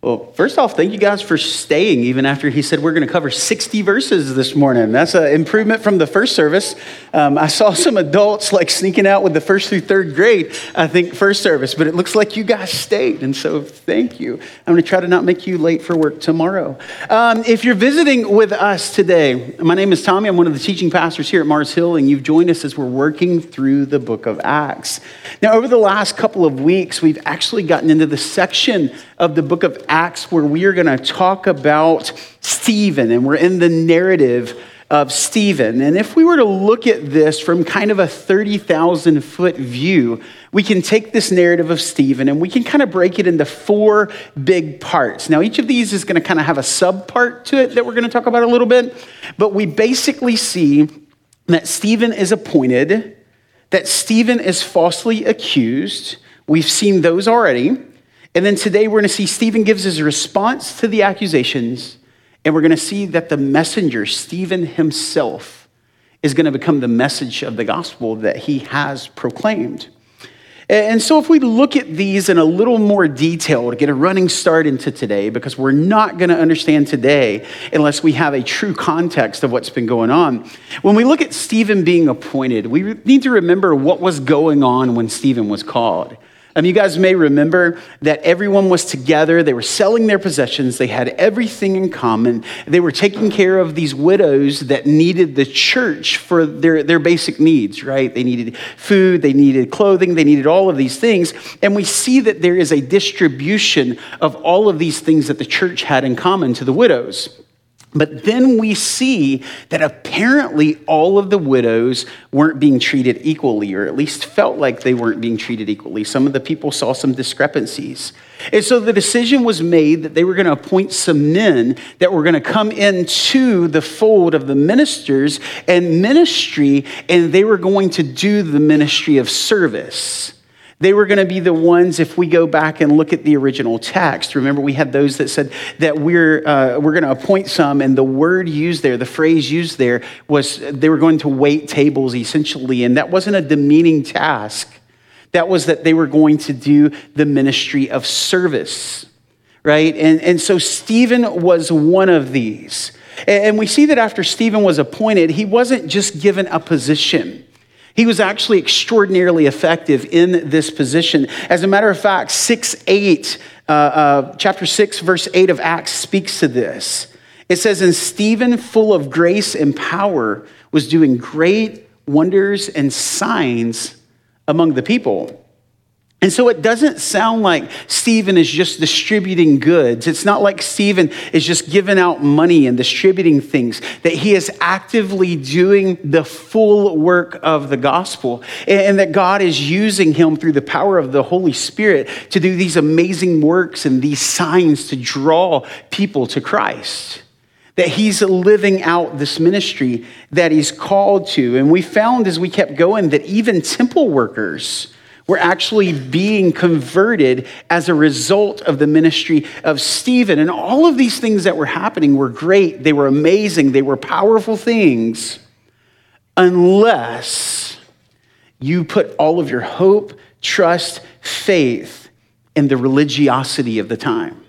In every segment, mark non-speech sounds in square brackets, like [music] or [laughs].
Well, first off, thank you guys for staying even after he said we're going to cover 60 verses this morning. That's an improvement from the first service. Um, I saw some adults like sneaking out with the first through third grade, I think, first service, but it looks like you guys stayed. And so thank you. I'm going to try to not make you late for work tomorrow. Um, if you're visiting with us today, my name is Tommy. I'm one of the teaching pastors here at Mars Hill, and you've joined us as we're working through the book of Acts. Now, over the last couple of weeks, we've actually gotten into the section of the book of Acts where we are going to talk about Stephen, and we're in the narrative of Stephen. And if we were to look at this from kind of a 30,000 foot view, we can take this narrative of Stephen and we can kind of break it into four big parts. Now, each of these is going to kind of have a subpart to it that we're going to talk about a little bit, but we basically see that Stephen is appointed, that Stephen is falsely accused. We've seen those already. And then today we're going to see Stephen gives his response to the accusations, and we're going to see that the messenger, Stephen himself, is going to become the message of the gospel that he has proclaimed. And so, if we look at these in a little more detail to get a running start into today, because we're not going to understand today unless we have a true context of what's been going on. When we look at Stephen being appointed, we need to remember what was going on when Stephen was called. Um, you guys may remember that everyone was together. They were selling their possessions. They had everything in common. They were taking care of these widows that needed the church for their, their basic needs, right? They needed food, they needed clothing, they needed all of these things. And we see that there is a distribution of all of these things that the church had in common to the widows. But then we see that apparently all of the widows weren't being treated equally, or at least felt like they weren't being treated equally. Some of the people saw some discrepancies. And so the decision was made that they were going to appoint some men that were going to come into the fold of the ministers and ministry, and they were going to do the ministry of service. They were going to be the ones, if we go back and look at the original text, remember we had those that said that we're, uh, we're going to appoint some, and the word used there, the phrase used there, was they were going to wait tables essentially, and that wasn't a demeaning task. That was that they were going to do the ministry of service, right? And, and so Stephen was one of these. And we see that after Stephen was appointed, he wasn't just given a position. He was actually extraordinarily effective in this position. As a matter of fact, 6 8, uh, uh, chapter 6, verse 8 of Acts speaks to this. It says, And Stephen, full of grace and power, was doing great wonders and signs among the people. And so it doesn't sound like Stephen is just distributing goods. It's not like Stephen is just giving out money and distributing things, that he is actively doing the full work of the gospel, and that God is using him through the power of the Holy Spirit to do these amazing works and these signs to draw people to Christ. That he's living out this ministry that he's called to. And we found as we kept going that even temple workers, were actually being converted as a result of the ministry of Stephen. And all of these things that were happening were great, they were amazing, they were powerful things, unless you put all of your hope, trust, faith in the religiosity of the time.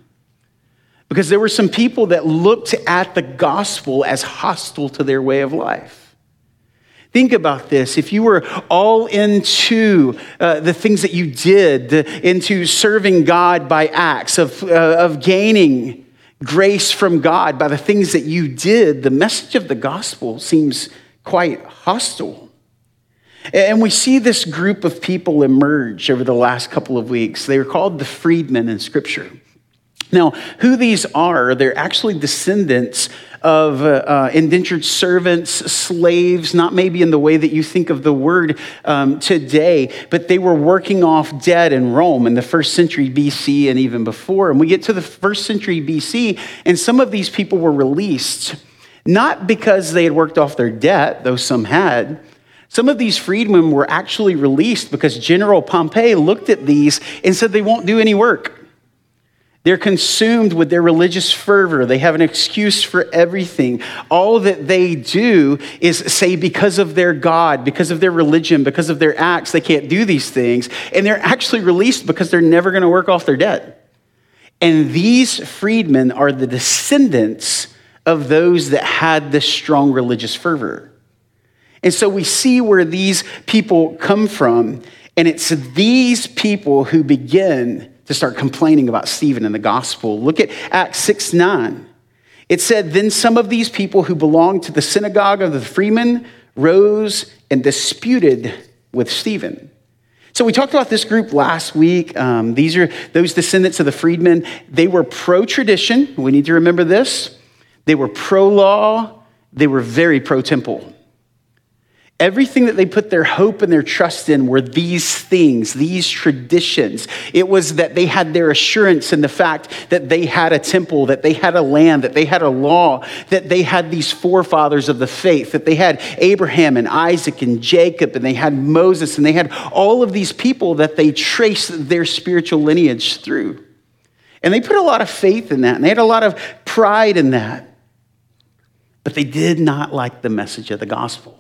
Because there were some people that looked at the gospel as hostile to their way of life. Think about this. If you were all into uh, the things that you did, into serving God by acts of, uh, of gaining grace from God by the things that you did, the message of the gospel seems quite hostile. And we see this group of people emerge over the last couple of weeks. They are called the freedmen in Scripture. Now, who these are, they're actually descendants of uh, uh, indentured servants, slaves, not maybe in the way that you think of the word um, today, but they were working off debt in Rome in the first century BC and even before. And we get to the first century BC, and some of these people were released, not because they had worked off their debt, though some had. Some of these freedmen were actually released because General Pompey looked at these and said they won't do any work. They're consumed with their religious fervor. They have an excuse for everything. All that they do is say, because of their God, because of their religion, because of their acts, they can't do these things. And they're actually released because they're never going to work off their debt. And these freedmen are the descendants of those that had this strong religious fervor. And so we see where these people come from, and it's these people who begin to start complaining about Stephen in the gospel. Look at Acts 6 9. It said, Then some of these people who belonged to the synagogue of the freemen rose and disputed with Stephen. So we talked about this group last week. Um, these are those descendants of the freedmen. They were pro tradition. We need to remember this. They were pro law. They were very pro temple. Everything that they put their hope and their trust in were these things, these traditions. It was that they had their assurance in the fact that they had a temple, that they had a land, that they had a law, that they had these forefathers of the faith, that they had Abraham and Isaac and Jacob, and they had Moses, and they had all of these people that they traced their spiritual lineage through. And they put a lot of faith in that, and they had a lot of pride in that. But they did not like the message of the gospel.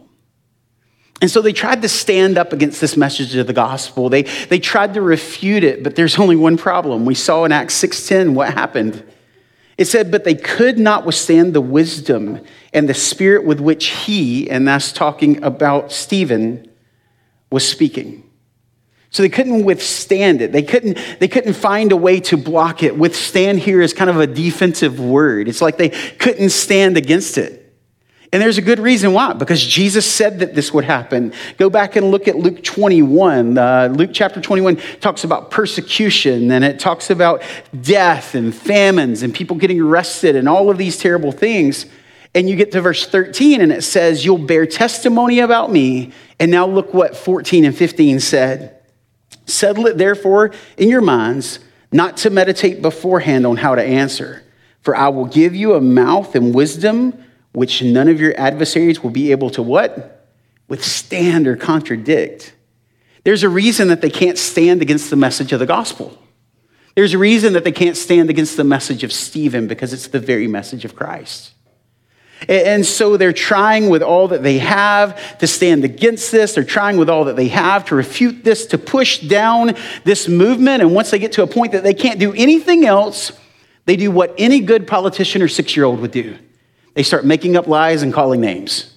And so they tried to stand up against this message of the gospel. They, they tried to refute it, but there's only one problem. We saw in Acts 6:10 what happened. It said, but they could not withstand the wisdom and the spirit with which he, and that's talking about Stephen, was speaking. So they couldn't withstand it. They couldn't, they couldn't find a way to block it. Withstand here is kind of a defensive word. It's like they couldn't stand against it. And there's a good reason why, because Jesus said that this would happen. Go back and look at Luke 21. Uh, Luke chapter 21 talks about persecution, and it talks about death and famines and people getting arrested and all of these terrible things. And you get to verse 13, and it says, You'll bear testimony about me. And now look what 14 and 15 said. Settle it therefore in your minds, not to meditate beforehand on how to answer. For I will give you a mouth and wisdom which none of your adversaries will be able to what? Withstand or contradict. There's a reason that they can't stand against the message of the gospel. There's a reason that they can't stand against the message of Stephen because it's the very message of Christ. And so they're trying with all that they have to stand against this. They're trying with all that they have to refute this, to push down this movement. And once they get to a point that they can't do anything else, they do what any good politician or six year old would do they start making up lies and calling names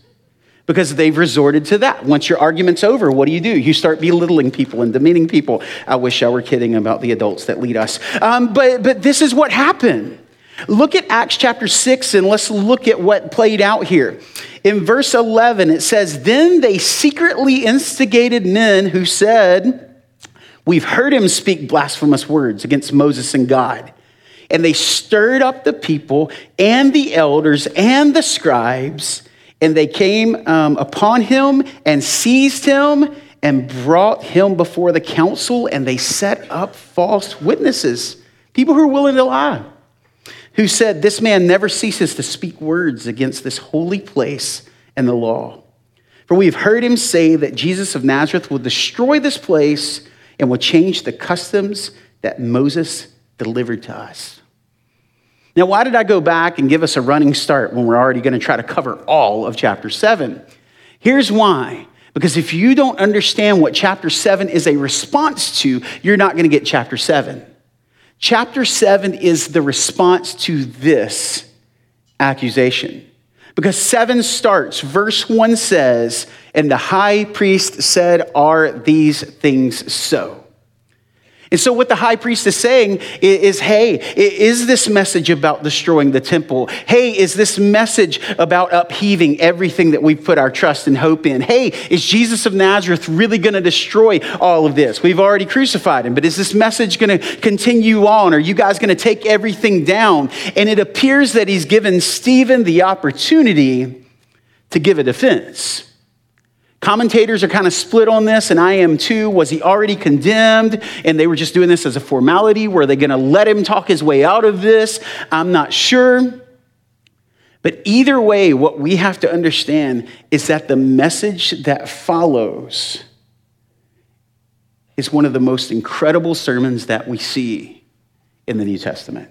because they've resorted to that. Once your argument's over, what do you do? You start belittling people and demeaning people. I wish I were kidding about the adults that lead us. Um, but, but this is what happened. Look at Acts chapter 6 and let's look at what played out here. In verse 11, it says, Then they secretly instigated men who said, We've heard him speak blasphemous words against Moses and God and they stirred up the people and the elders and the scribes, and they came um, upon him and seized him and brought him before the council, and they set up false witnesses, people who are willing to lie, who said, This man never ceases to speak words against this holy place and the law. For we've heard him say that Jesus of Nazareth will destroy this place and will change the customs that Moses delivered to us. Now, why did I go back and give us a running start when we're already going to try to cover all of chapter 7? Here's why. Because if you don't understand what chapter 7 is a response to, you're not going to get chapter 7. Chapter 7 is the response to this accusation. Because 7 starts, verse 1 says, And the high priest said, Are these things so? And so, what the high priest is saying is hey, is this message about destroying the temple? Hey, is this message about upheaving everything that we've put our trust and hope in? Hey, is Jesus of Nazareth really going to destroy all of this? We've already crucified him, but is this message going to continue on? Are you guys going to take everything down? And it appears that he's given Stephen the opportunity to give a defense. Commentators are kind of split on this, and I am too. Was he already condemned and they were just doing this as a formality? Were they going to let him talk his way out of this? I'm not sure. But either way, what we have to understand is that the message that follows is one of the most incredible sermons that we see in the New Testament.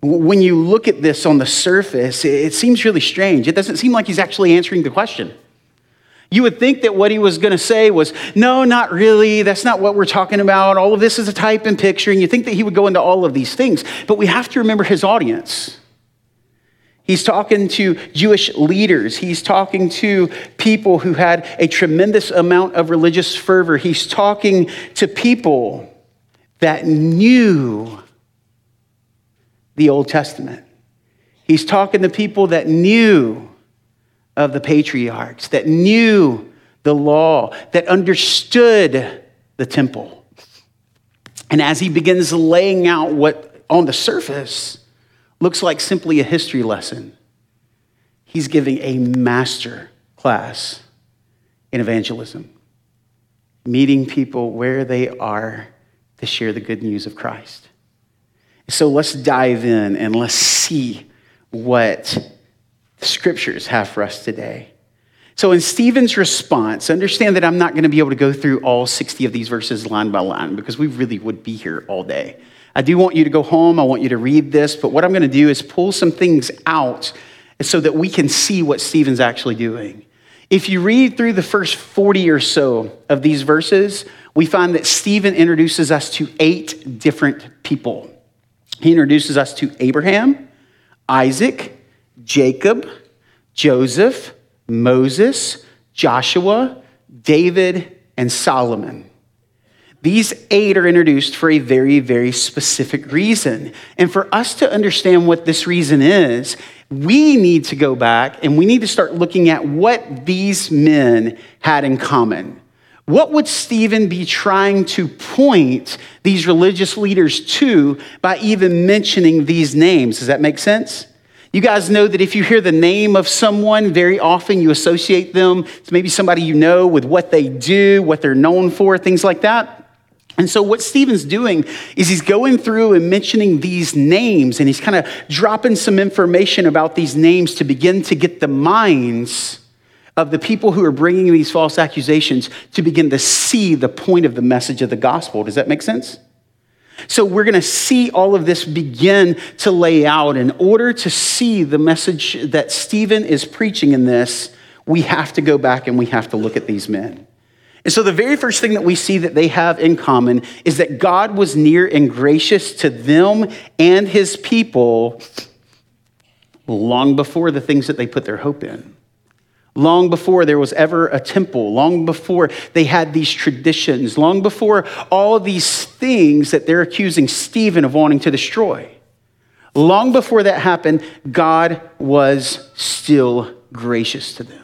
When you look at this on the surface, it seems really strange. It doesn't seem like he's actually answering the question. You would think that what he was going to say was, no, not really. That's not what we're talking about. All of this is a type and picture. And you think that he would go into all of these things. But we have to remember his audience. He's talking to Jewish leaders. He's talking to people who had a tremendous amount of religious fervor. He's talking to people that knew the Old Testament. He's talking to people that knew of the patriarchs, that knew the law, that understood the temple. And as he begins laying out what on the surface looks like simply a history lesson, he's giving a master class in evangelism, meeting people where they are to share the good news of Christ. So let's dive in and let's see what scriptures have for us today. So, in Stephen's response, understand that I'm not going to be able to go through all 60 of these verses line by line because we really would be here all day. I do want you to go home. I want you to read this, but what I'm going to do is pull some things out so that we can see what Stephen's actually doing. If you read through the first 40 or so of these verses, we find that Stephen introduces us to eight different people. He introduces us to Abraham, Isaac, Jacob, Joseph, Moses, Joshua, David, and Solomon. These eight are introduced for a very, very specific reason. And for us to understand what this reason is, we need to go back and we need to start looking at what these men had in common. What would Stephen be trying to point these religious leaders to by even mentioning these names? Does that make sense? You guys know that if you hear the name of someone, very often you associate them to maybe somebody you know with what they do, what they're known for, things like that. And so, what Stephen's doing is he's going through and mentioning these names, and he's kind of dropping some information about these names to begin to get the minds of the people who are bringing these false accusations to begin to see the point of the message of the gospel. Does that make sense? So we're going to see all of this begin to lay out. In order to see the message that Stephen is preaching in this, we have to go back and we have to look at these men. And so the very first thing that we see that they have in common is that God was near and gracious to them and his people long before the things that they put their hope in long before there was ever a temple, long before they had these traditions, long before all these things that they're accusing Stephen of wanting to destroy. Long before that happened, God was still gracious to them.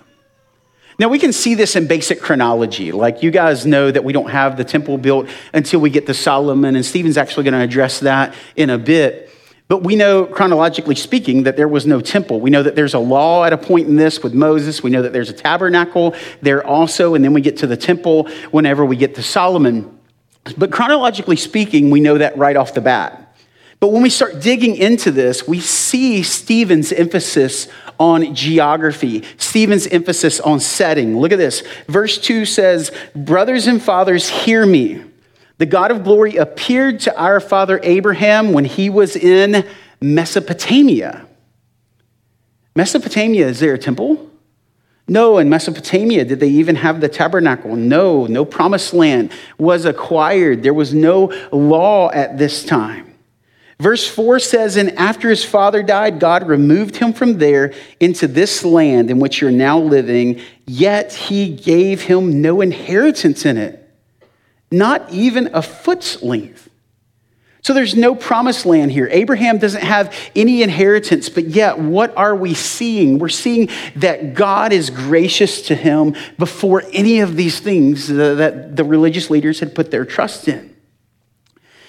Now, we can see this in basic chronology. Like, you guys know that we don't have the temple built until we get to Solomon, and Stephen's actually going to address that in a bit. But we know, chronologically speaking, that there was no temple. We know that there's a law at a point in this with Moses. We know that there's a tabernacle there also. And then we get to the temple whenever we get to Solomon. But chronologically speaking, we know that right off the bat. But when we start digging into this, we see Stephen's emphasis on geography, Stephen's emphasis on setting. Look at this. Verse 2 says, Brothers and fathers, hear me. The God of glory appeared to our father Abraham when he was in Mesopotamia. Mesopotamia, is there a temple? No, in Mesopotamia, did they even have the tabernacle? No, no promised land was acquired. There was no law at this time. Verse 4 says, And after his father died, God removed him from there into this land in which you're now living, yet he gave him no inheritance in it not even a foot's length. So there's no promised land here. Abraham doesn't have any inheritance, but yet what are we seeing? We're seeing that God is gracious to him before any of these things that the religious leaders had put their trust in.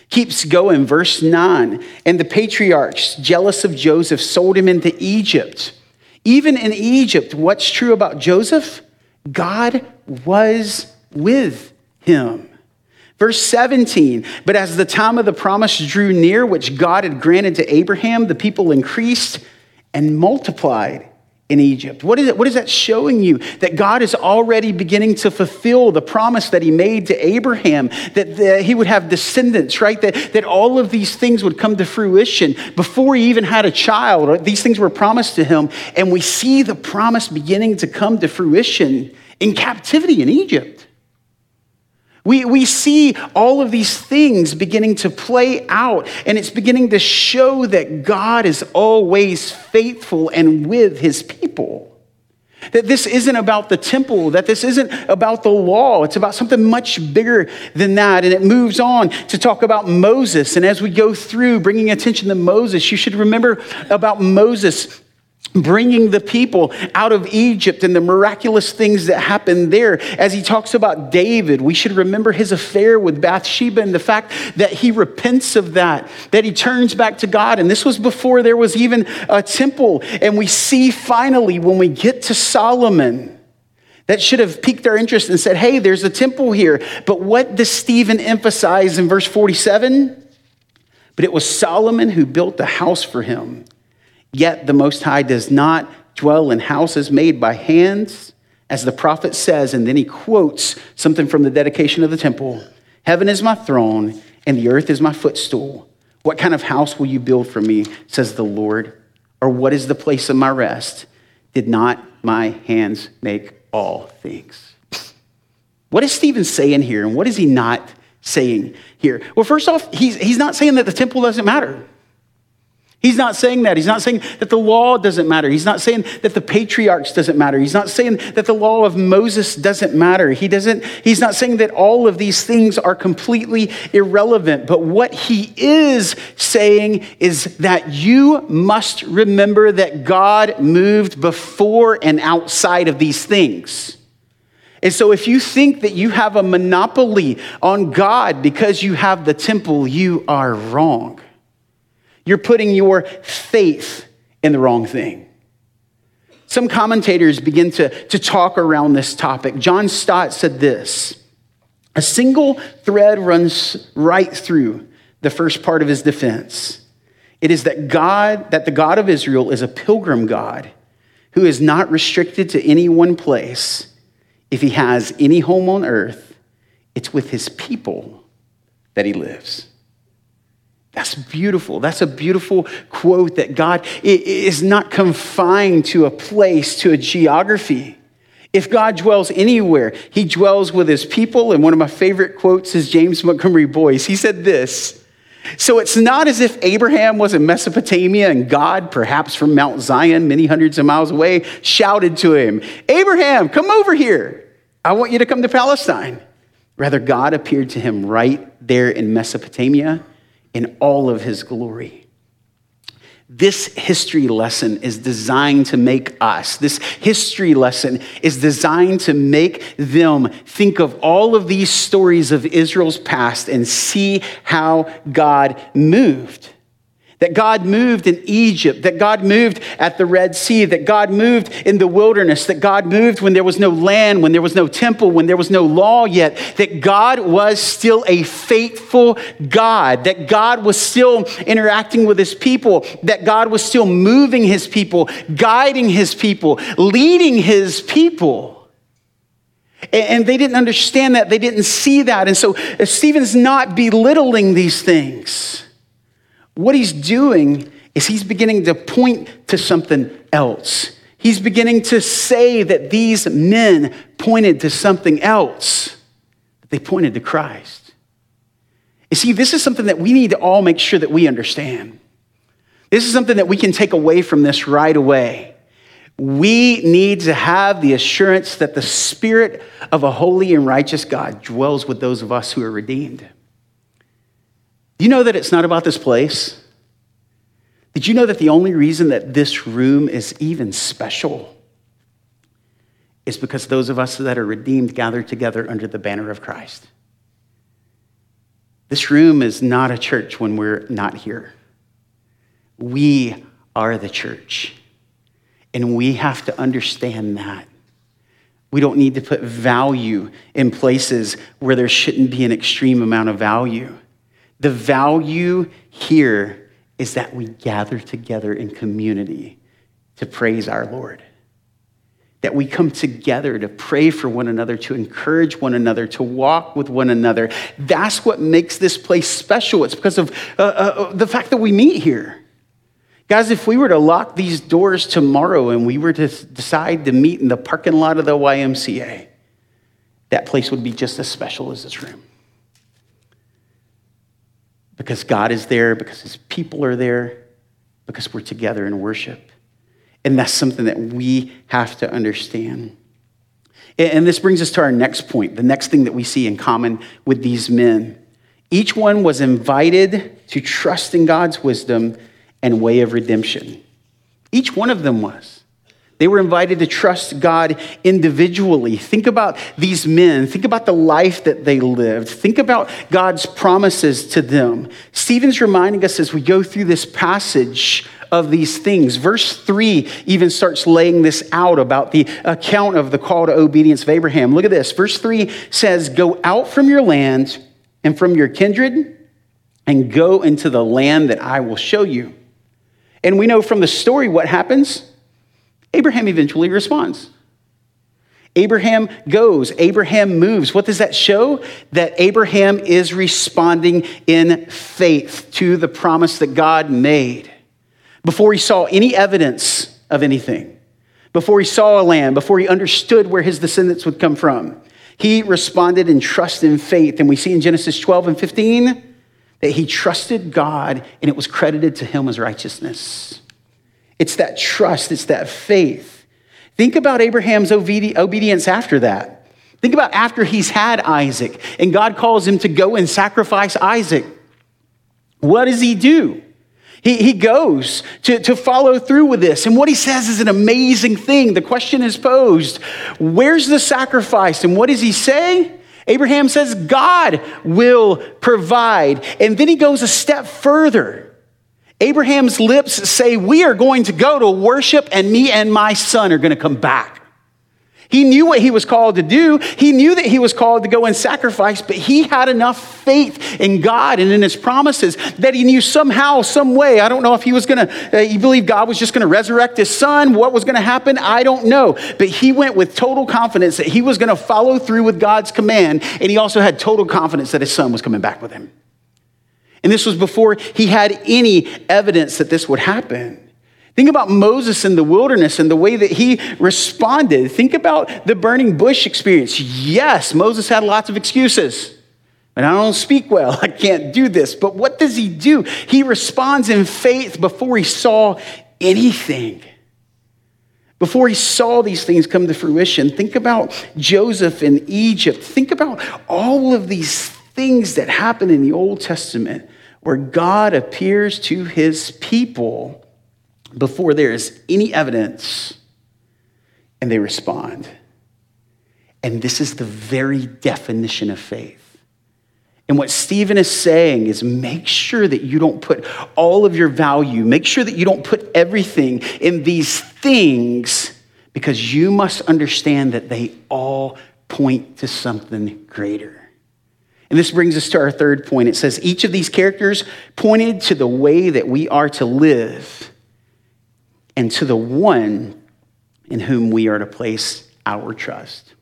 Keeps going, verse 9. And the patriarchs, jealous of Joseph, sold him into Egypt. Even in Egypt, what's true about Joseph? God was with him. Verse 17, but as the time of the promise drew near, which God had granted to Abraham, the people increased and multiplied in Egypt. What is, it, what is that showing you? That God is already beginning to fulfill the promise that he made to Abraham, that, that he would have descendants, right? That, that all of these things would come to fruition before he even had a child. These things were promised to him, and we see the promise beginning to come to fruition in captivity in Egypt. We, we see all of these things beginning to play out, and it's beginning to show that God is always faithful and with his people. That this isn't about the temple, that this isn't about the law. It's about something much bigger than that. And it moves on to talk about Moses. And as we go through bringing attention to Moses, you should remember about Moses bringing the people out of Egypt and the miraculous things that happened there. As he talks about David, we should remember his affair with Bathsheba and the fact that he repents of that, that he turns back to God. And this was before there was even a temple. And we see finally when we get to Solomon, that should have piqued our interest and said, hey, there's a temple here. But what does Stephen emphasize in verse 47? But it was Solomon who built the house for him Yet the Most High does not dwell in houses made by hands, as the prophet says, and then he quotes something from the dedication of the temple Heaven is my throne, and the earth is my footstool. What kind of house will you build for me, says the Lord? Or what is the place of my rest? Did not my hands make all things? What is Stephen saying here, and what is he not saying here? Well, first off, he's, he's not saying that the temple doesn't matter. He's not saying that. He's not saying that the law doesn't matter. He's not saying that the patriarchs doesn't matter. He's not saying that the law of Moses doesn't matter. He doesn't he's not saying that all of these things are completely irrelevant. But what he is saying is that you must remember that God moved before and outside of these things. And so, if you think that you have a monopoly on God because you have the temple, you are wrong. You're putting your faith in the wrong thing. Some commentators begin to, to talk around this topic. John Stott said this A single thread runs right through the first part of his defense. It is that God, that the God of Israel is a pilgrim God who is not restricted to any one place. If he has any home on earth, it's with his people that he lives. That's beautiful. That's a beautiful quote that God is not confined to a place, to a geography. If God dwells anywhere, he dwells with his people. And one of my favorite quotes is James Montgomery Boice. He said this So it's not as if Abraham was in Mesopotamia and God, perhaps from Mount Zion, many hundreds of miles away, shouted to him, Abraham, come over here. I want you to come to Palestine. Rather, God appeared to him right there in Mesopotamia in all of his glory. This history lesson is designed to make us, this history lesson is designed to make them think of all of these stories of Israel's past and see how God moved that God moved in Egypt, that God moved at the Red Sea, that God moved in the wilderness, that God moved when there was no land, when there was no temple, when there was no law yet, that God was still a faithful God, that God was still interacting with his people, that God was still moving his people, guiding his people, leading his people. And they didn't understand that. They didn't see that. And so uh, Stephen's not belittling these things. What he's doing is he's beginning to point to something else. He's beginning to say that these men pointed to something else, that they pointed to Christ. You see, this is something that we need to all make sure that we understand. This is something that we can take away from this right away. We need to have the assurance that the Spirit of a holy and righteous God dwells with those of us who are redeemed. You know that it's not about this place? Did you know that the only reason that this room is even special is because those of us that are redeemed gather together under the banner of Christ? This room is not a church when we're not here. We are the church. And we have to understand that. We don't need to put value in places where there shouldn't be an extreme amount of value. The value here is that we gather together in community to praise our Lord. That we come together to pray for one another, to encourage one another, to walk with one another. That's what makes this place special. It's because of uh, uh, uh the fact that we meet here. Guys, if we were to lock these doors tomorrow and we were to decide to meet in the parking lot of the YMCA, that place would be just as special as this room. Because God is there, because his people are there, because we're together in worship. And that's something that we have to understand. And this brings us to our next point, the next thing that we see in common with these men. Each one was invited to trust in God's wisdom and way of redemption. Each one of them was. They were invited to trust God individually. Think about these men. Think about the life that they lived. Think about God's promises to them. Stephen's reminding us as we go through this passage of these things. Verse 3 even starts laying this out about the account of the call to obedience of Abraham. Look at this. Verse 3 says, Go out from your land and from your kindred and go into the land that I will show you. And we know from the story what happens. Abraham eventually responds. Abraham goes, Abraham moves. What does that show? That Abraham is responding in faith to the promise that God made. Before he saw any evidence of anything, before he saw a land, before he understood where his descendants would come from, he responded in trust and faith. And we see in Genesis 12 and 15 that he trusted God and it was credited to him as righteousness. It's that trust, it's that faith. Think about Abraham's obedience after that. Think about after he's had Isaac and God calls him to go and sacrifice Isaac. What does he do? He, he goes to, to follow through with this. And what he says is an amazing thing. The question is posed Where's the sacrifice? And what does he say? Abraham says, God will provide. And then he goes a step further. Abraham's lips say, We are going to go to worship, and me and my son are going to come back. He knew what he was called to do. He knew that he was called to go and sacrifice, but he had enough faith in God and in his promises that he knew somehow, some way. I don't know if he was going to, uh, he believed God was just going to resurrect his son. What was going to happen? I don't know. But he went with total confidence that he was going to follow through with God's command. And he also had total confidence that his son was coming back with him. And this was before he had any evidence that this would happen. Think about Moses in the wilderness and the way that he responded. Think about the burning bush experience. Yes, Moses had lots of excuses. And I don't speak well. [laughs] I can't do this. But what does he do? He responds in faith before he saw anything. Before he saw these things come to fruition. Think about Joseph in Egypt. Think about all of these things that happen in the Old Testament where God appears to his people before there is any evidence and they respond. And this is the very definition of faith. And what Stephen is saying is make sure that you don't put all of your value, make sure that you don't put everything in these things because you must understand that they all point to something greater. And this brings us to our third point. It says each of these characters pointed to the way that we are to live and to the one in whom we are to place our trust.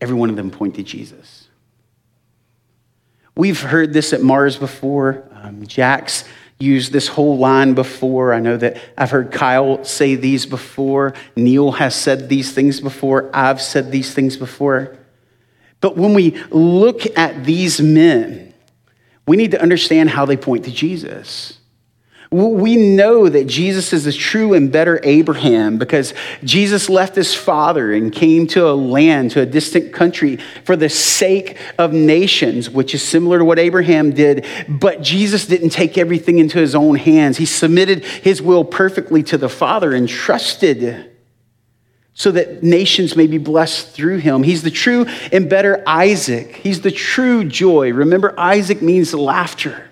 Every one of them point to Jesus. We've heard this at Mars before. Um, Jack's used this whole line before. I know that I've heard Kyle say these before. Neil has said these things before. I've said these things before. But when we look at these men, we need to understand how they point to Jesus. We know that Jesus is the true and better Abraham because Jesus left his father and came to a land, to a distant country for the sake of nations, which is similar to what Abraham did. But Jesus didn't take everything into his own hands. He submitted his will perfectly to the Father and trusted so that nations may be blessed through him. He's the true and better Isaac. He's the true joy. Remember, Isaac means laughter.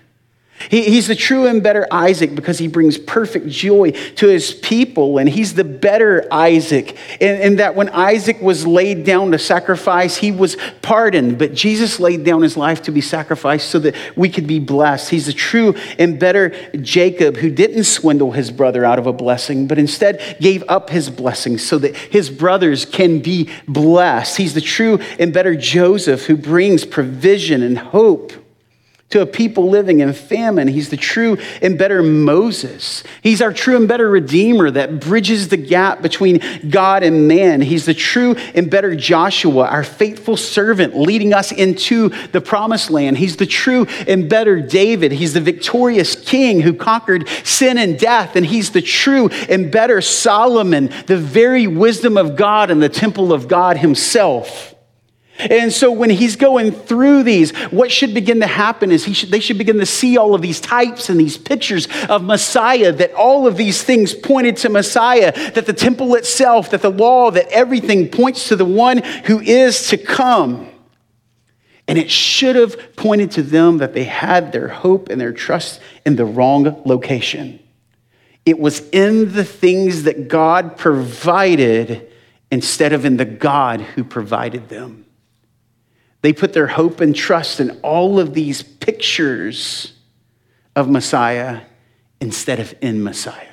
He, he's the true and better Isaac because he brings perfect joy to his people. And he's the better Isaac in that when Isaac was laid down to sacrifice, he was pardoned. But Jesus laid down his life to be sacrificed so that we could be blessed. He's the true and better Jacob who didn't swindle his brother out of a blessing, but instead gave up his blessing so that his brothers can be blessed. He's the true and better Joseph who brings provision and hope to a people living in famine. He's the true and better Moses. He's our true and better Redeemer that bridges the gap between God and man. He's the true and better Joshua, our faithful servant leading us into the promised land. He's the true and better David. He's the victorious king who conquered sin and death. And he's the true and better Solomon, the very wisdom of God and the temple of God himself. And so when he's going through these, what should begin to happen is he should, they should begin to see all of these types and these pictures of Messiah, that all of these things pointed to Messiah, that the temple itself, that the law, that everything points to the one who is to come. And it should have pointed to them that they had their hope and their trust in the wrong location. It was in the things that God provided instead of in the God who provided them. They put their hope and trust in all of these pictures of Messiah instead of in Messiah.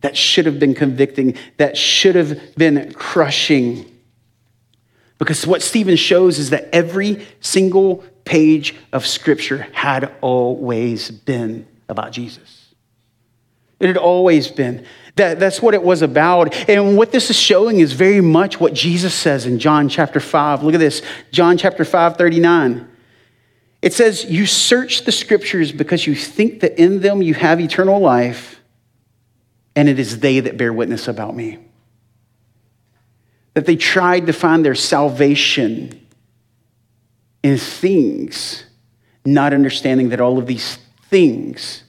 That should have been convicting, that should have been crushing. Because what Stephen shows is that every single page of Scripture had always been about Jesus. It had always been. That, that's what it was about. And what this is showing is very much what Jesus says in John chapter 5. Look at this John chapter 5, 39. It says, You search the scriptures because you think that in them you have eternal life, and it is they that bear witness about me. That they tried to find their salvation in things, not understanding that all of these things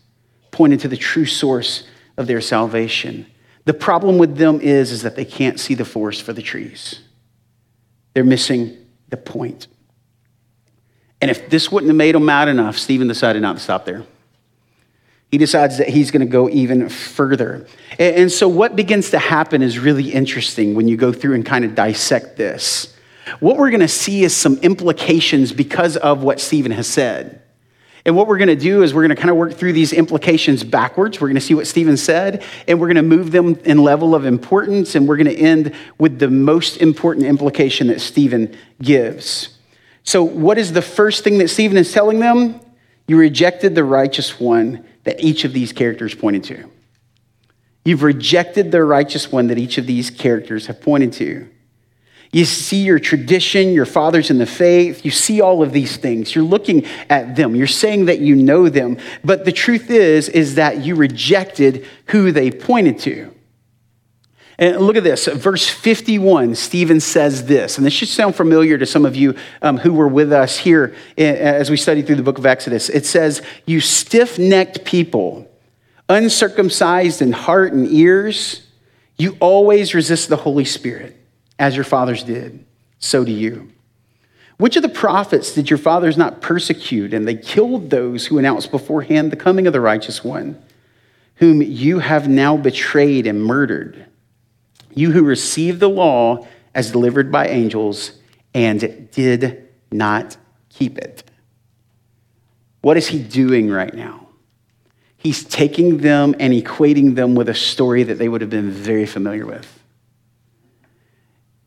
pointed to the true source of their salvation. The problem with them is, is that they can't see the forest for the trees. They're missing the point. And if this wouldn't have made him mad enough, Stephen decided not to stop there. He decides that he's going to go even further. And so, what begins to happen is really interesting when you go through and kind of dissect this. What we're going to see is some implications because of what Stephen has said. And what we're going to do is we're going to kind of work through these implications backwards. We're going to see what Stephen said, and we're going to move them in level of importance, and we're going to end with the most important implication that Stephen gives. So, what is the first thing that Stephen is telling them? You rejected the righteous one that each of these characters pointed to. You've rejected the righteous one that each of these characters have pointed to. You see your tradition, your fathers in the faith. You see all of these things. You're looking at them. You're saying that you know them. But the truth is, is that you rejected who they pointed to. And look at this, verse 51, Stephen says this, and this should sound familiar to some of you um, who were with us here as we studied through the book of Exodus. It says, You stiff necked people, uncircumcised in heart and ears, you always resist the Holy Spirit as your fathers did, so do you. Which of the prophets did your fathers not persecute? And they killed those who announced beforehand the coming of the righteous one, whom you have now betrayed and murdered. You who received the law as delivered by angels and did not keep it. What is he doing right now? He's taking them and equating them with a story that they would have been very familiar with.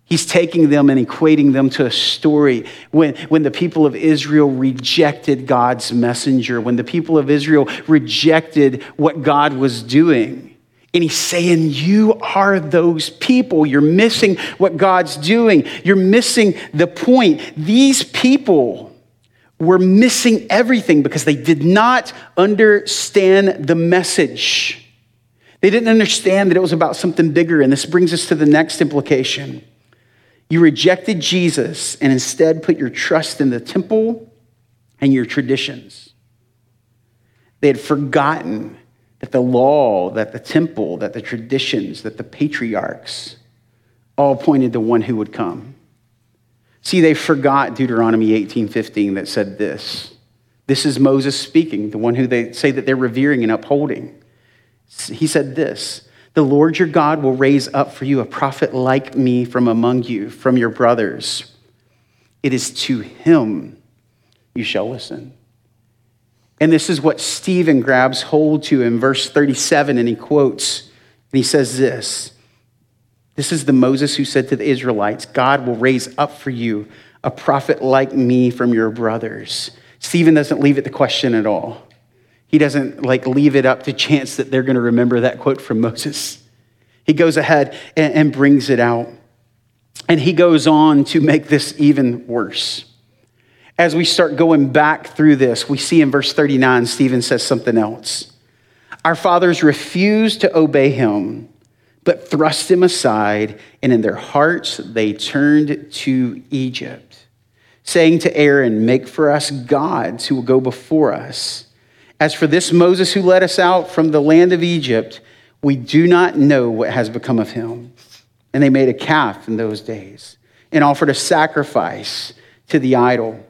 He's taking them and equating them to a story when, when the people of Israel rejected God's messenger, when the people of Israel rejected what God was doing. And he's saying, You are those people. You're missing what God's doing. You're missing the point. These people were missing everything because they did not understand the message. They didn't understand that it was about something bigger. And this brings us to the next implication. You rejected Jesus and instead put your trust in the temple and your traditions. They had forgotten that the law, that the temple, that the traditions, that the patriarchs all pointed to one who would come. See, they forgot Deuteronomy 18:15 that said this. This is Moses speaking, the one who they say that they're revering and upholding. He said this the Lord your God will raise up for you a prophet like me from among you, from your brothers. It is to him you shall listen. And this is what Stephen grabs hold to in verse 37, and he quotes, and he says this This is the Moses who said to the Israelites, God will raise up for you a prophet like me from your brothers. Stephen doesn't leave it to question at all. He doesn't like leave it up to chance that they're going to remember that quote from Moses. He goes ahead and, and brings it out. And he goes on to make this even worse. As we start going back through this, we see in verse 39, Stephen says something else. Our fathers refused to obey him, but thrust him aside, and in their hearts they turned to Egypt, saying to Aaron, Make for us gods who will go before us. As for this Moses who led us out from the land of Egypt, we do not know what has become of him. And they made a calf in those days and offered a sacrifice to the idol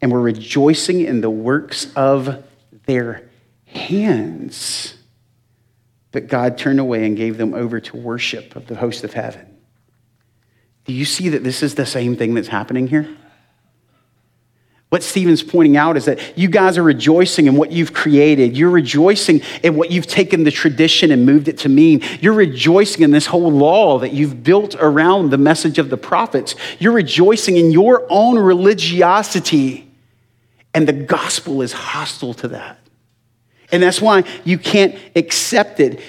and were rejoicing in the works of their hands. But God turned away and gave them over to worship of the host of heaven. Do you see that this is the same thing that's happening here? What Stephen's pointing out is that you guys are rejoicing in what you've created. You're rejoicing in what you've taken the tradition and moved it to mean. You're rejoicing in this whole law that you've built around the message of the prophets. You're rejoicing in your own religiosity, and the gospel is hostile to that. And that's why you can't accept it.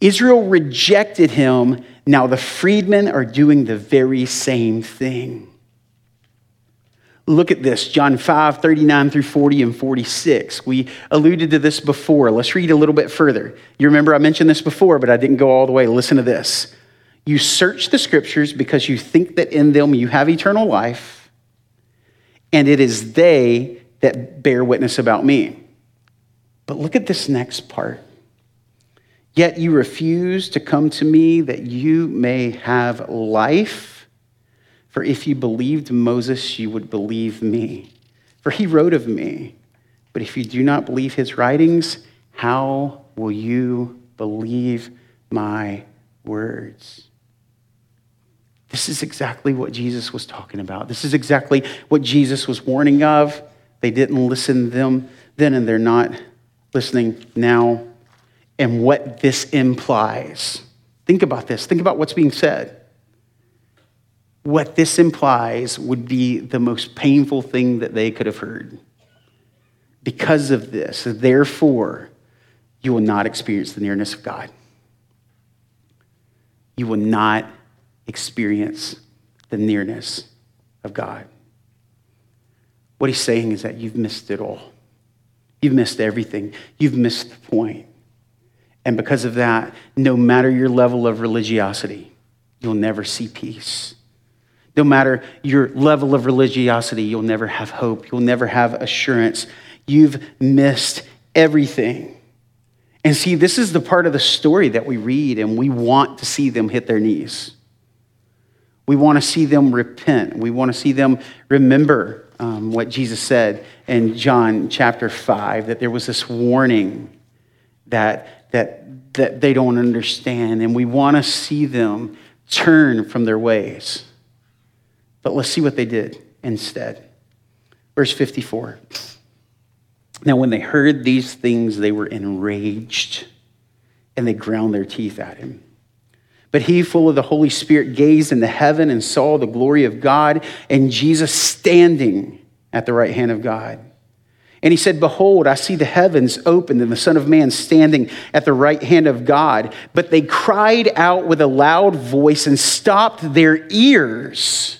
Israel rejected him. Now the freedmen are doing the very same thing. Look at this, John 5, 39 through 40 and 46. We alluded to this before. Let's read a little bit further. You remember I mentioned this before, but I didn't go all the way. Listen to this. You search the scriptures because you think that in them you have eternal life, and it is they that bear witness about me. But look at this next part. Yet you refuse to come to me that you may have life. For if you believed Moses, you would believe me, for he wrote of me. But if you do not believe his writings, how will you believe my words? This is exactly what Jesus was talking about. This is exactly what Jesus was warning of. They didn't listen them then, and they're not listening now. And what this implies. Think about this. Think about what's being said. What this implies would be the most painful thing that they could have heard. Because of this, therefore, you will not experience the nearness of God. You will not experience the nearness of God. What he's saying is that you've missed it all. You've missed everything. You've missed the point. And because of that, no matter your level of religiosity, you'll never see peace. No matter your level of religiosity, you'll never have hope. You'll never have assurance. You've missed everything. And see, this is the part of the story that we read, and we want to see them hit their knees. We want to see them repent. We want to see them remember um, what Jesus said in John chapter 5 that there was this warning that, that, that they don't understand. And we want to see them turn from their ways. But let's see what they did instead. Verse 54. Now, when they heard these things, they were enraged and they ground their teeth at him. But he, full of the Holy Spirit, gazed into heaven and saw the glory of God and Jesus standing at the right hand of God. And he said, Behold, I see the heavens opened and the Son of Man standing at the right hand of God. But they cried out with a loud voice and stopped their ears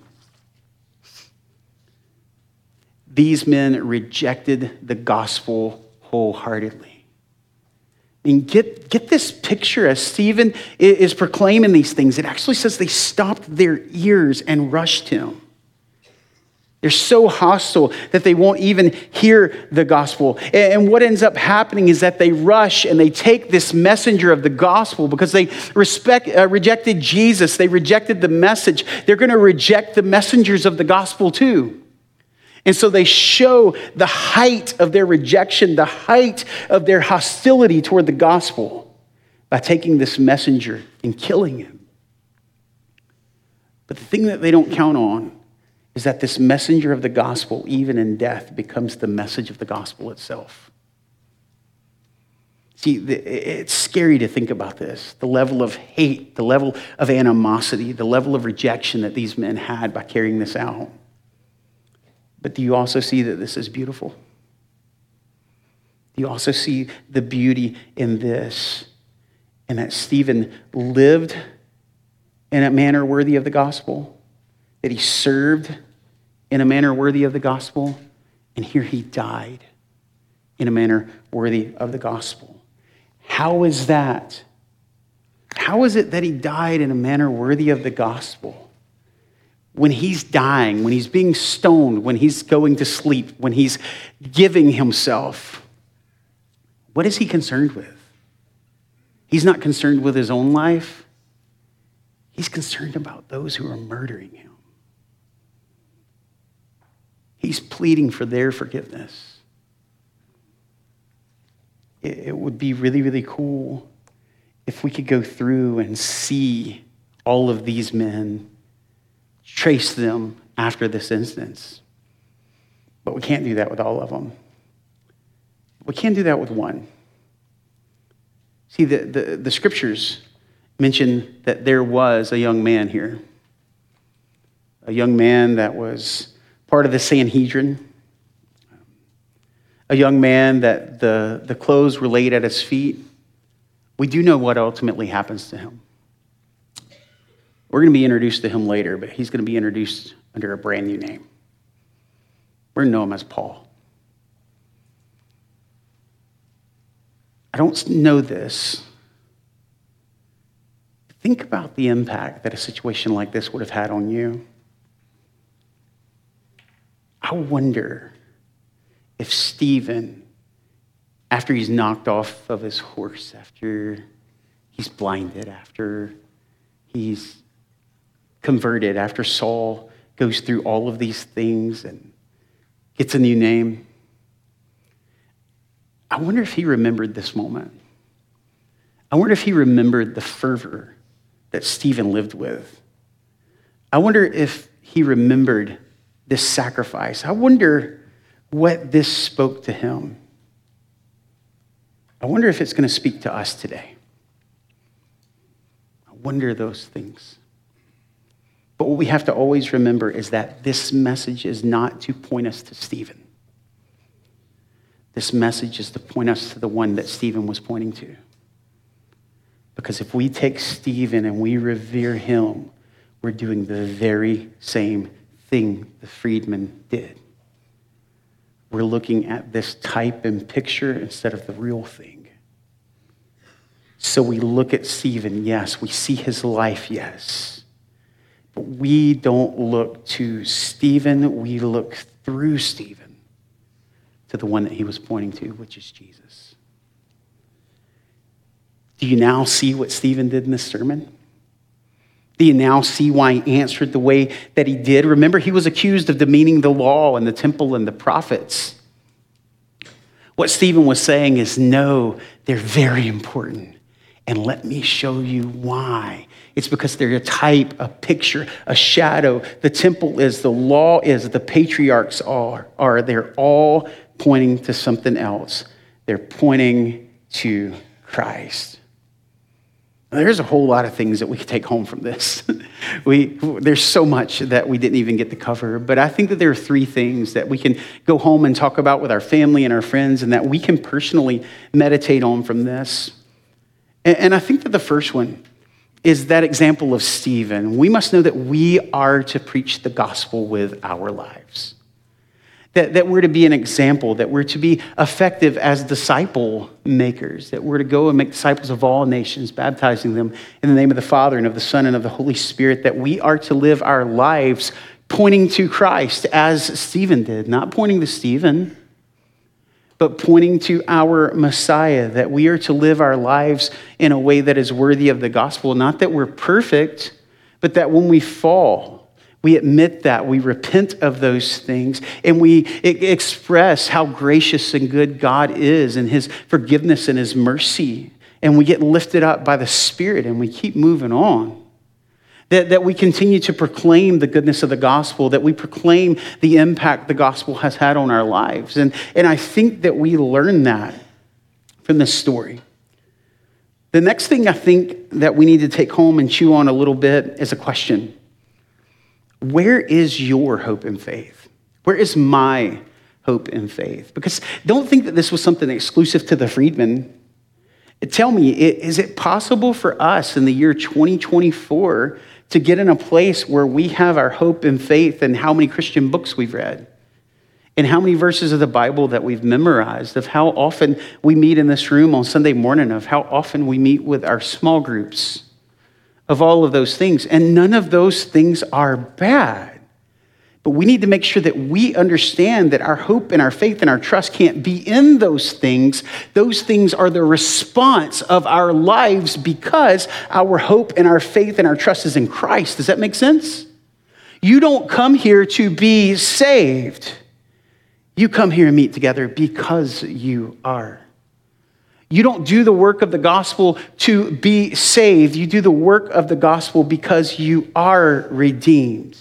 These men rejected the gospel wholeheartedly. And get, get this picture as Stephen is proclaiming these things. It actually says they stopped their ears and rushed him. They're so hostile that they won't even hear the gospel. And what ends up happening is that they rush and they take this messenger of the gospel because they respect, uh, rejected Jesus. They rejected the message. They're going to reject the messengers of the gospel too. And so they show the height of their rejection, the height of their hostility toward the gospel by taking this messenger and killing him. But the thing that they don't count on is that this messenger of the gospel, even in death, becomes the message of the gospel itself. See, it's scary to think about this the level of hate, the level of animosity, the level of rejection that these men had by carrying this out. But do you also see that this is beautiful? Do you also see the beauty in this? And that Stephen lived in a manner worthy of the gospel, that he served in a manner worthy of the gospel, and here he died in a manner worthy of the gospel. How is that? How is it that he died in a manner worthy of the gospel? When he's dying, when he's being stoned, when he's going to sleep, when he's giving himself, what is he concerned with? He's not concerned with his own life. He's concerned about those who are murdering him. He's pleading for their forgiveness. It would be really, really cool if we could go through and see all of these men trace them after this instance. But we can't do that with all of them. We can do that with one. See, the, the, the scriptures mention that there was a young man here, a young man that was part of the Sanhedrin, a young man that the, the clothes were laid at his feet. We do know what ultimately happens to him. We're going to be introduced to him later, but he's going to be introduced under a brand new name. We're going to know him as Paul. I don't know this. Think about the impact that a situation like this would have had on you. I wonder if Stephen, after he's knocked off of his horse, after he's blinded, after he's converted after Saul goes through all of these things and gets a new name. I wonder if he remembered this moment. I wonder if he remembered the fervor that Stephen lived with. I wonder if he remembered this sacrifice. I wonder what this spoke to him. I wonder if it's going to speak to us today. I wonder those things. But what we have to always remember is that this message is not to point us to Stephen. This message is to point us to the one that Stephen was pointing to. Because if we take Stephen and we revere him, we're doing the very same thing the freedman did. We're looking at this type and picture instead of the real thing. So we look at Stephen, yes. We see his life, yes. But we don't look to Stephen, we look through Stephen to the one that he was pointing to, which is Jesus. Do you now see what Stephen did in this sermon? Do you now see why he answered the way that he did? Remember, he was accused of demeaning the law and the temple and the prophets. What Stephen was saying is no, they're very important. And let me show you why. It's because they're a type, a picture, a shadow. The temple is, the law is, the patriarchs are, are. They're all pointing to something else. They're pointing to Christ. There's a whole lot of things that we could take home from this. [laughs] we, there's so much that we didn't even get to cover, but I think that there are three things that we can go home and talk about with our family and our friends, and that we can personally meditate on from this. And, and I think that the first one is that example of Stephen. We must know that we are to preach the gospel with our lives. That, that we're to be an example, that we're to be effective as disciple makers, that we're to go and make disciples of all nations, baptizing them in the name of the Father and of the Son and of the Holy Spirit, that we are to live our lives pointing to Christ as Stephen did, not pointing to Stephen, but pointing to our Messiah, that we are to live our lives in a way that is worthy of the gospel. Not that we're perfect, but that when we fall, We admit that. We repent of those things. And we express how gracious and good God is and his forgiveness and his mercy. And we get lifted up by the Spirit and we keep moving on. That, that we continue to proclaim the goodness of the gospel, that we proclaim the impact the gospel has had on our lives. And, and I think that we learn that from this story. The next thing I think that we need to take home and chew on a little bit is a question Where is your hope and faith? Where is my hope and faith? Because don't think that this was something exclusive to the freedmen. Tell me, is it possible for us in the year 2024 to get in a place where we have our hope and faith and how many Christian books we've read? And how many verses of the Bible that we've memorized, of how often we meet in this room on Sunday morning, of how often we meet with our small groups, of all of those things. And none of those things are bad. But we need to make sure that we understand that our hope and our faith and our trust can't be in those things. Those things are the response of our lives because our hope and our faith and our trust is in Christ. Does that make sense? You don't come here to be saved. You come here and meet together because you are. You don't do the work of the gospel to be saved. You do the work of the gospel because you are redeemed.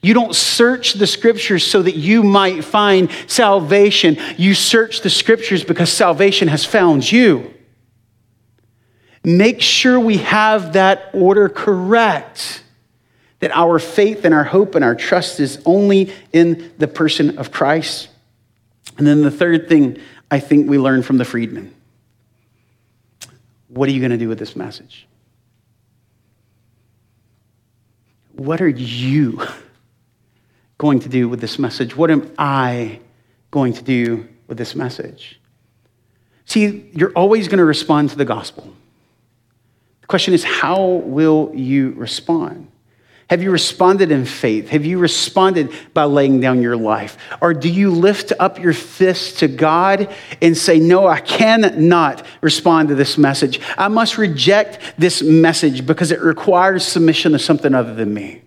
You don't search the scriptures so that you might find salvation. You search the scriptures because salvation has found you. Make sure we have that order correct. That our faith and our hope and our trust is only in the person of Christ. And then the third thing I think we learn from the freedmen what are you going to do with this message? What are you going to do with this message? What am I going to do with this message? See, you're always going to respond to the gospel. The question is, how will you respond? Have you responded in faith? Have you responded by laying down your life? Or do you lift up your fist to God and say, No, I cannot respond to this message. I must reject this message because it requires submission to something other than me.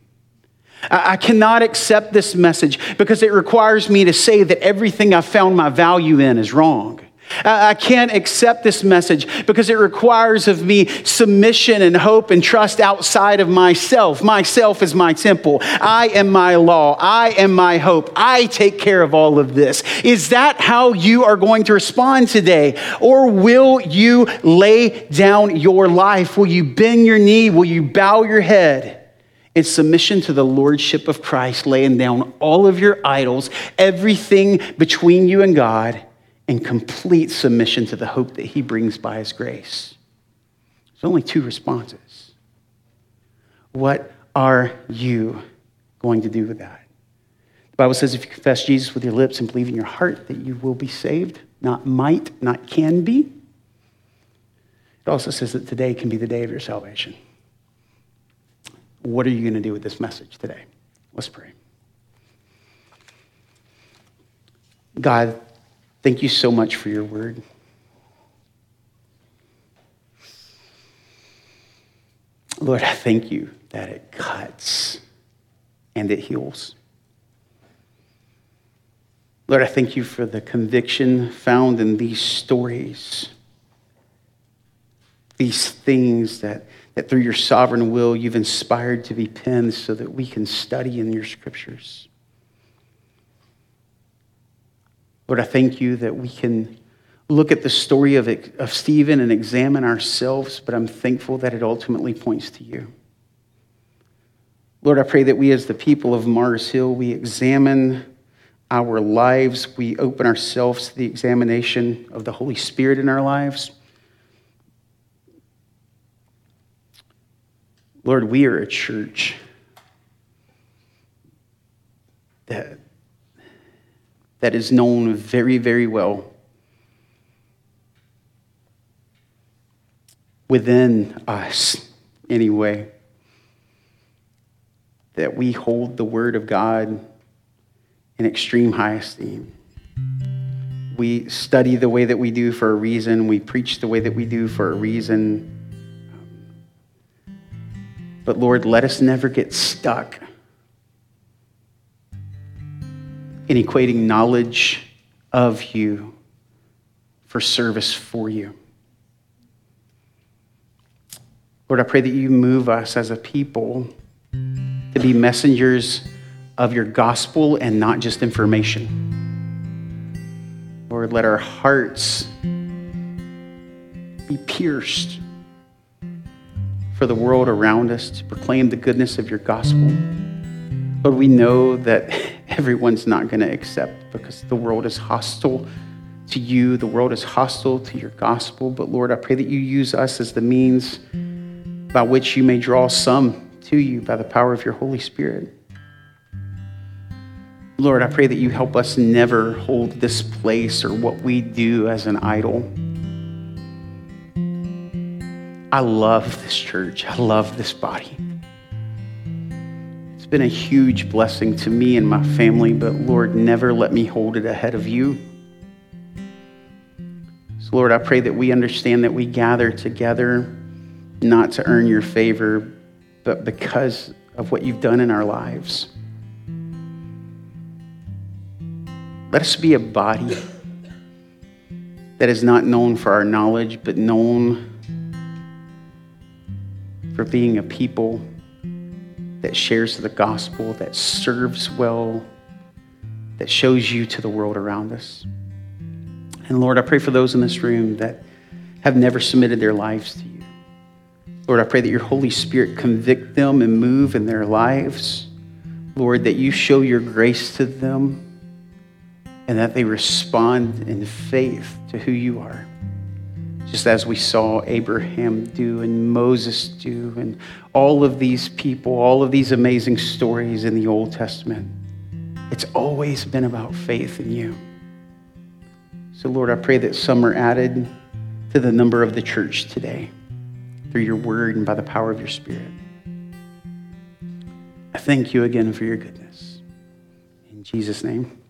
I cannot accept this message because it requires me to say that everything I found my value in is wrong. I can't accept this message because it requires of me submission and hope and trust outside of myself. Myself is my temple. I am my law. I am my hope. I take care of all of this. Is that how you are going to respond today? Or will you lay down your life? Will you bend your knee? Will you bow your head? In submission to the lordship of Christ, laying down all of your idols, everything between you and God, in complete submission to the hope that He brings by His grace. There's only two responses. What are you going to do with that? The Bible says if you confess Jesus with your lips and believe in your heart that you will be saved, not might, not can be. It also says that today can be the day of your salvation. What are you going to do with this message today? Let's pray. God, thank you so much for your word. Lord, I thank you that it cuts and it heals. Lord, I thank you for the conviction found in these stories, these things that that through your sovereign will you've inspired to be penned so that we can study in your scriptures. Lord, I thank you that we can look at the story of, of Stephen and examine ourselves, but I'm thankful that it ultimately points to you. Lord, I pray that we, as the people of Mars Hill, we examine our lives, we open ourselves to the examination of the Holy Spirit in our lives. Lord, we are a church that, that is known very, very well within us, anyway, that we hold the Word of God in extreme high esteem. We study the way that we do for a reason. We preach the way that we do for a reason. But Lord, let us never get stuck in equating knowledge of you for service for you. Lord, I pray that you move us as a people to be messengers of your gospel and not just information. Lord, let our hearts be pierced for the world around us to proclaim the goodness of your gospel. Lord, we know that [laughs] everyone's not going to accept because the world is hostile to you, the world is hostile to your gospel. But Lord, I pray that you use us as the means by which you may draw some to you by the power of your Holy Spirit. Lord, I pray that you help us never hold this place or what we do as an idol. I love this church. I love this body. It's been a huge blessing to me and my family, but Lord, never let me hold it ahead of you. So, Lord, I pray that we understand that we gather together not to earn your favor, but because of what you've done in our lives. Let us be a body that is not known for our knowledge, but known for being a people that shares the gospel, that serves well, that shows you to the world around us. And Lord, I pray for those in this room that have never submitted their lives to you. Lord, I pray that your Holy Spirit convict them and move in their lives. Lord, that you show your grace to them and that they respond in faith to who you are just as we saw Abraham do and Moses do, and all of these people, all of these amazing stories in the Old Testament. It's always been about faith in you. So, Lord, I pray that some are added to the number of the church today through your word and by the power of your Spirit. I thank you again for your goodness. In Jesus' name.